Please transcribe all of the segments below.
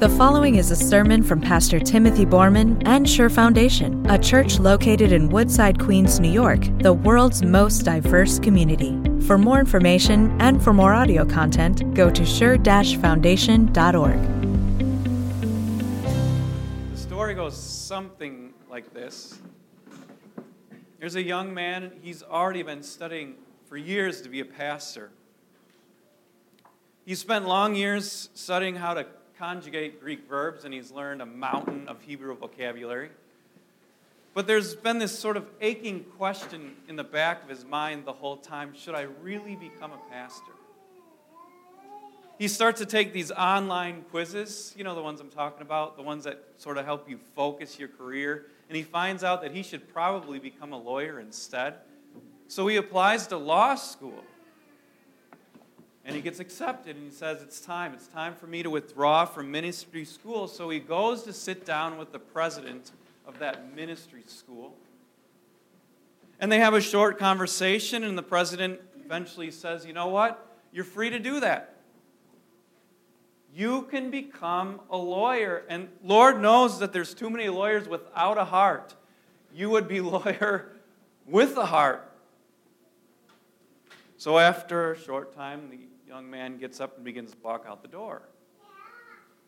The following is a sermon from Pastor Timothy Borman and Sure Foundation, a church located in Woodside, Queens, New York, the world's most diverse community. For more information and for more audio content, go to sure-foundation.org. The story goes something like this. There's a young man, he's already been studying for years to be a pastor. He spent long years studying how to conjugate Greek verbs, and he's learned a mountain of Hebrew vocabulary. But there's been this sort of aching question in the back of his mind the whole time should I really become a pastor? He starts to take these online quizzes, you know, the ones I'm talking about, the ones that sort of help you focus your career, and he finds out that he should probably become a lawyer instead. So he applies to law school. And he gets accepted and he says, It's time. It's time for me to withdraw from ministry school. So he goes to sit down with the president of that ministry school. And they have a short conversation, and the president eventually says, You know what? You're free to do that. You can become a lawyer. And Lord knows that there's too many lawyers without a heart. You would be lawyer with a heart. So after a short time, the young man gets up and begins to walk out the door.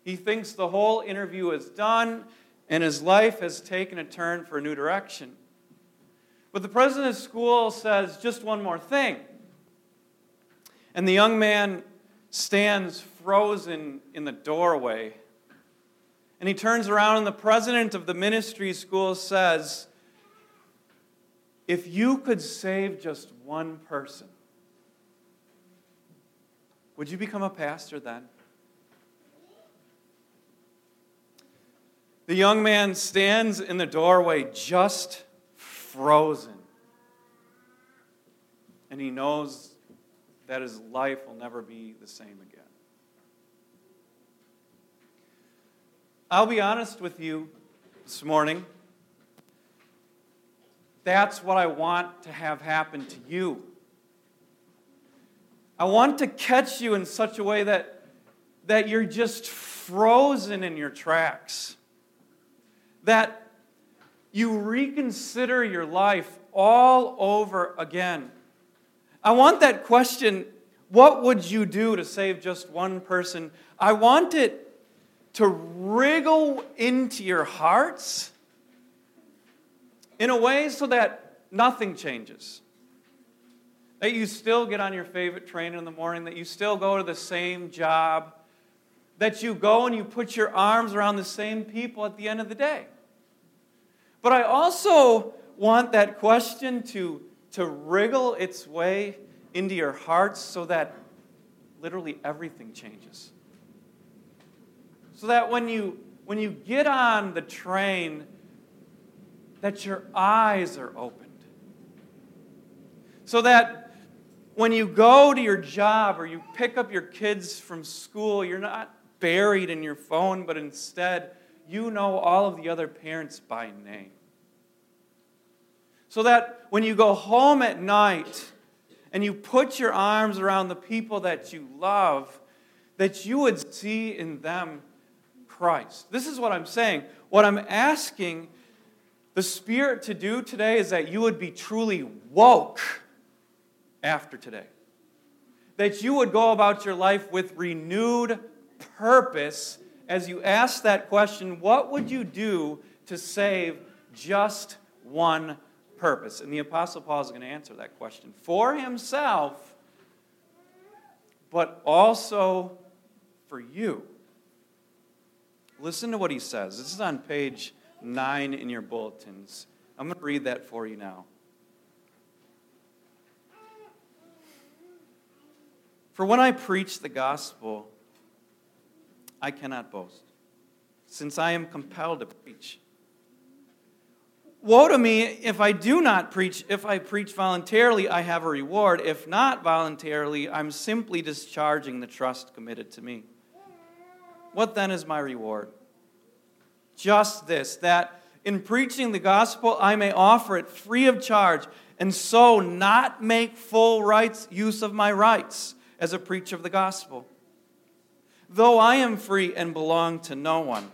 He thinks the whole interview is done and his life has taken a turn for a new direction. But the president of school says just one more thing. And the young man stands frozen in the doorway. And he turns around, and the president of the ministry school says, If you could save just one person, would you become a pastor then? The young man stands in the doorway just frozen. And he knows that his life will never be the same again. I'll be honest with you this morning. That's what I want to have happen to you. I want to catch you in such a way that, that you're just frozen in your tracks. That you reconsider your life all over again. I want that question what would you do to save just one person? I want it to wriggle into your hearts in a way so that nothing changes that you still get on your favorite train in the morning, that you still go to the same job, that you go and you put your arms around the same people at the end of the day. But I also want that question to, to wriggle its way into your hearts so that literally everything changes. So that when you, when you get on the train, that your eyes are opened. So that when you go to your job or you pick up your kids from school, you're not buried in your phone, but instead, you know all of the other parents by name. So that when you go home at night and you put your arms around the people that you love, that you would see in them Christ. This is what I'm saying. What I'm asking the Spirit to do today is that you would be truly woke after today. That you would go about your life with renewed purpose as you ask that question what would you do to save just one purpose? And the Apostle Paul is going to answer that question for himself, but also for you. Listen to what he says. This is on page 9 in your bulletins. I'm going to read that for you now. For when I preach the gospel, I cannot boast, since I am compelled to preach. Woe to me if I do not preach. If I preach voluntarily, I have a reward. If not voluntarily, I'm simply discharging the trust committed to me. What then is my reward? Just this that in preaching the gospel, I may offer it free of charge, and so not make full rights use of my rights as a preacher of the gospel. though I am free and belong to no one.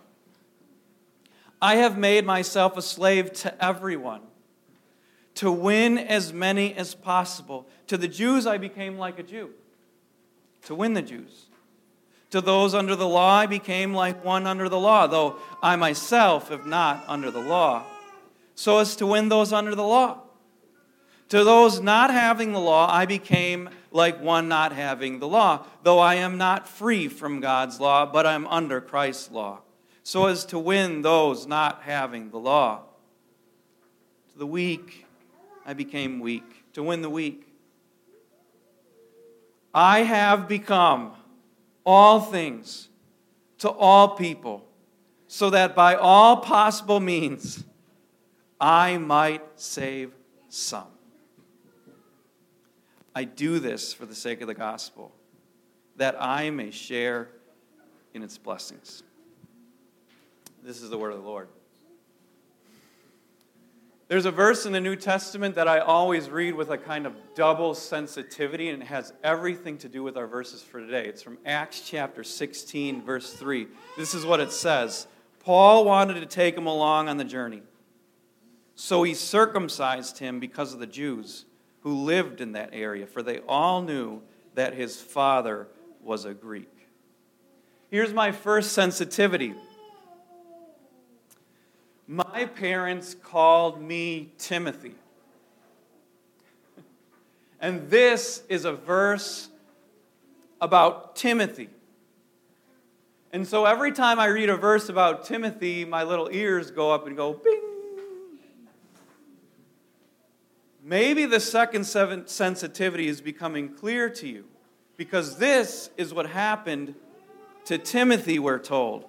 I have made myself a slave to everyone to win as many as possible. To the Jews, I became like a Jew, to win the Jews. To those under the law, I became like one under the law, though I myself am not under the law, so as to win those under the law. To those not having the law, I became like one not having the law, though I am not free from God's law, but I am under Christ's law, so as to win those not having the law. To the weak, I became weak, to win the weak. I have become all things to all people, so that by all possible means I might save some. I do this for the sake of the gospel, that I may share in its blessings. This is the word of the Lord. There's a verse in the New Testament that I always read with a kind of double sensitivity, and it has everything to do with our verses for today. It's from Acts chapter 16, verse 3. This is what it says Paul wanted to take him along on the journey, so he circumcised him because of the Jews who lived in that area, for they all knew that his father was a Greek. Here's my first sensitivity. My parents called me Timothy. And this is a verse about Timothy. And so every time I read a verse about Timothy, my little ears go up and go bing. Maybe the second sensitivity is becoming clear to you because this is what happened to Timothy, we're told.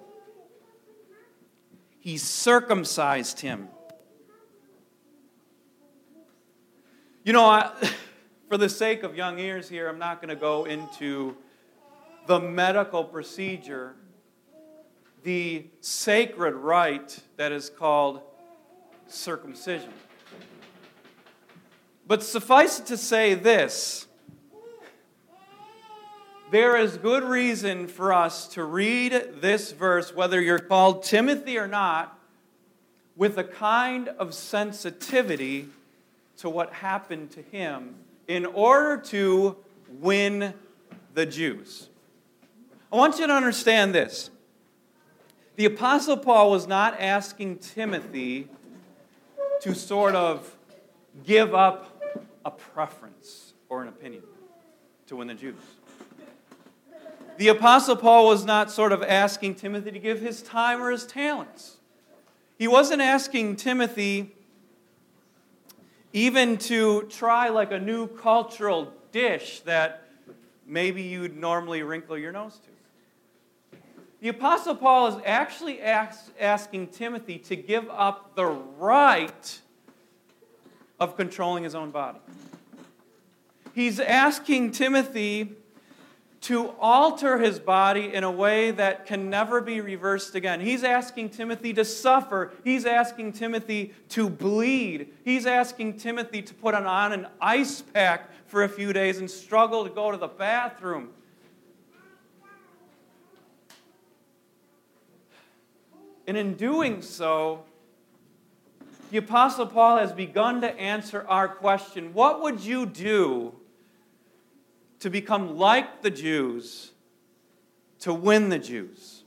He circumcised him. You know, I, for the sake of young ears here, I'm not going to go into the medical procedure, the sacred rite that is called circumcision. But suffice it to say this there is good reason for us to read this verse, whether you're called Timothy or not, with a kind of sensitivity to what happened to him in order to win the Jews. I want you to understand this. The Apostle Paul was not asking Timothy to sort of give up a preference or an opinion to win the Jews. The Apostle Paul was not sort of asking Timothy to give his time or his talents. He wasn't asking Timothy even to try like a new cultural dish that maybe you'd normally wrinkle your nose to. The Apostle Paul is actually ask, asking Timothy to give up the right of controlling his own body. He's asking Timothy to alter his body in a way that can never be reversed again. He's asking Timothy to suffer. He's asking Timothy to bleed. He's asking Timothy to put on an ice pack for a few days and struggle to go to the bathroom. And in doing so, the Apostle Paul has begun to answer our question what would you do to become like the Jews, to win the Jews?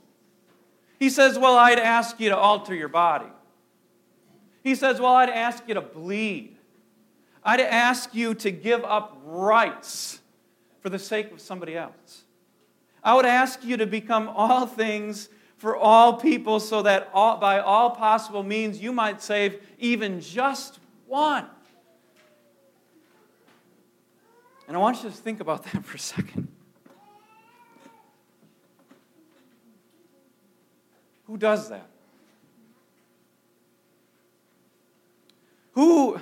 He says, Well, I'd ask you to alter your body. He says, Well, I'd ask you to bleed. I'd ask you to give up rights for the sake of somebody else. I would ask you to become all things for all people so that all, by all possible means you might save even just one. And I want you to think about that for a second. Who does that? Who,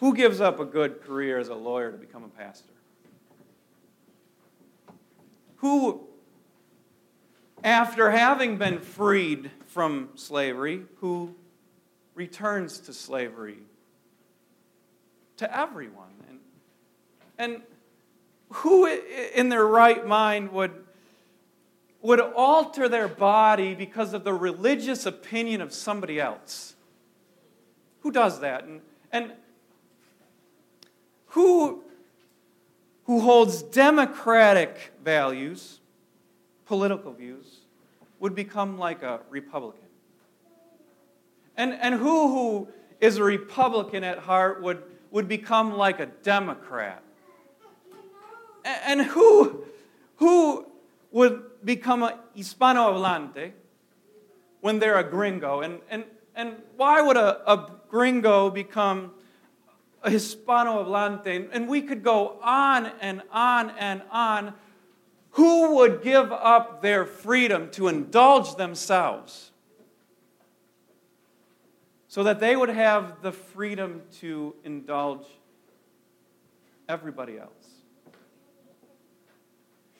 who gives up a good career as a lawyer to become a pastor? Who after having been freed from slavery, who returns to slavery to everyone. And, and who in their right mind would would alter their body because of the religious opinion of somebody else. Who does that? And, and who, who holds democratic values, political views, would become like a Republican? And, and who, who is a Republican at heart would, would become like a Democrat? And, and who, who would become a Hispanohablante when they're a gringo? And, and, and why would a, a gringo become a Hispanohablante? And we could go on and on and on. Who would give up their freedom to indulge themselves so that they would have the freedom to indulge everybody else?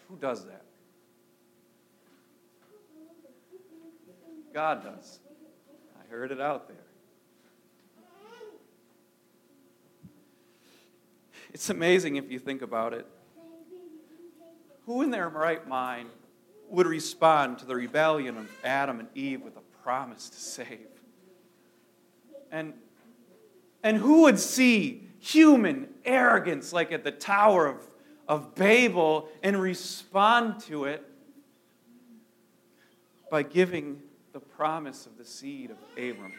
Who does that? God does. I heard it out there. It's amazing if you think about it. Who in their right mind would respond to the rebellion of Adam and Eve with a promise to save? And, and who would see human arrogance like at the Tower of, of Babel and respond to it by giving the promise of the seed of Abram.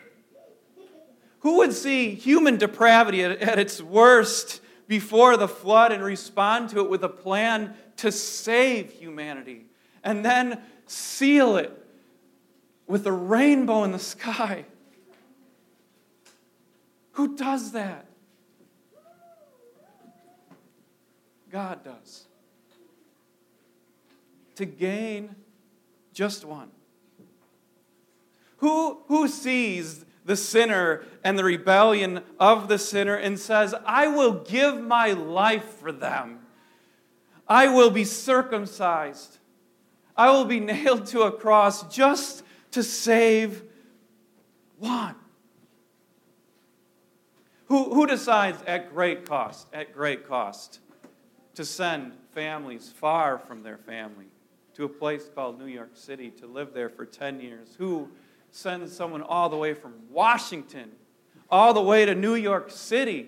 Who would see human depravity at, at its worst before the flood and respond to it with a plan to save humanity and then seal it with a rainbow in the sky? Who does that? God does. To gain just one. Who, who sees the sinner and the rebellion of the sinner and says, I will give my life for them? I will be circumcised. I will be nailed to a cross just to save one. Who, who decides at great cost, at great cost, to send families far from their family to a place called New York City to live there for 10 years? Who send someone all the way from Washington, all the way to New York City,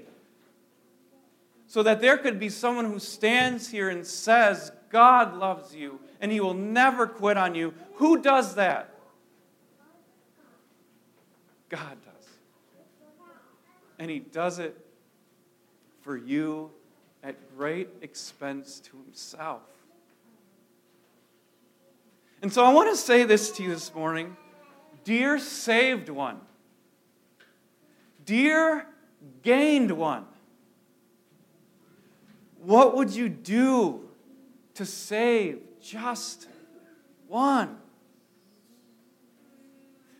so that there could be someone who stands here and says, God loves you and he will never quit on you. Who does that? God does. And he does it for you at great expense to himself. And so I want to say this to you this morning. Dear saved one, dear gained one, what would you do to save just one?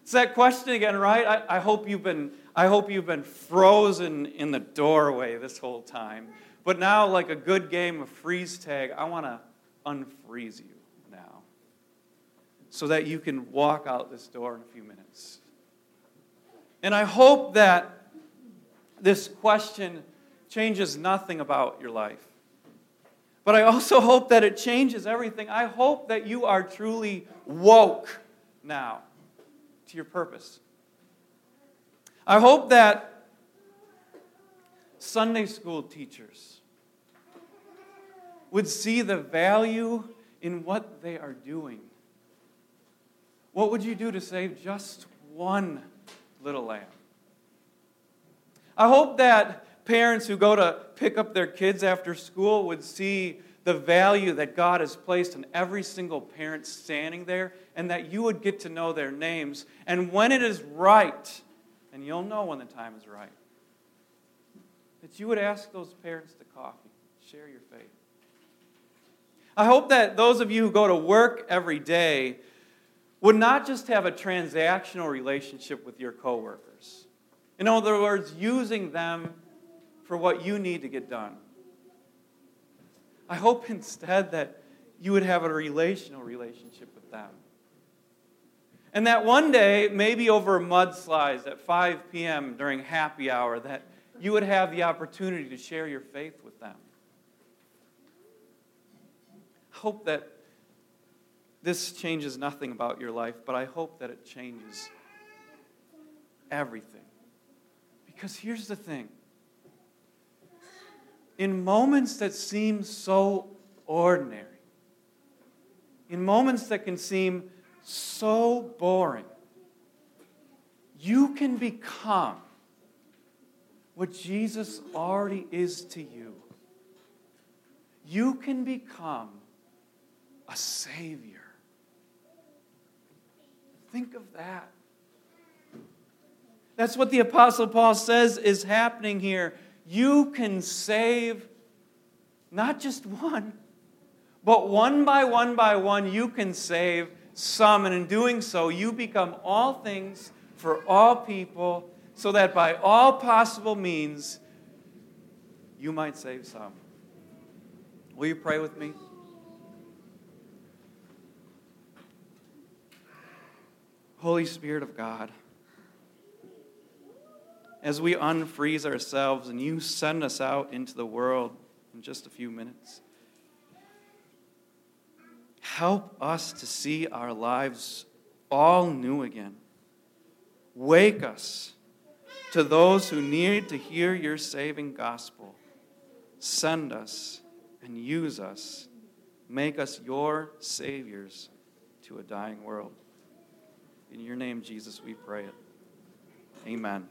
It's that question again, right? I, I, hope you've been, I hope you've been frozen in the doorway this whole time. But now, like a good game of freeze tag, I want to unfreeze you so that you can walk out this door in a few minutes. And I hope that this question changes nothing about your life. But I also hope that it changes everything. I hope that you are truly woke now to your purpose. I hope that Sunday school teachers would see the value in what they are doing what would you do to save just one little lamb? I hope that parents who go to pick up their kids after school would see the value that God has placed in every single parent standing there and that you would get to know their names. And when it is right, and you'll know when the time is right, that you would ask those parents to coffee, share your faith. I hope that those of you who go to work every day would not just have a transactional relationship with your coworkers. In other words, using them for what you need to get done. I hope instead that you would have a relational relationship with them. And that one day, maybe over mudslides at 5 p.m. during happy hour, that you would have the opportunity to share your faith with them. I hope that this changes nothing about your life, but I hope that it changes everything. Because here's the thing in moments that seem so ordinary, in moments that can seem so boring, you can become what Jesus already is to you. You can become a Savior. Think of that. That's what the Apostle Paul says is happening here. You can save not just one, but one by one by one, you can save some. And in doing so, you become all things for all people, so that by all possible means, you might save some. Will you pray with me? Holy Spirit of God, as we unfreeze ourselves and you send us out into the world in just a few minutes, help us to see our lives all new again. Wake us to those who need to hear your saving gospel. Send us and use us. Make us your saviors to a dying world. In your name, Jesus, we pray it. Amen.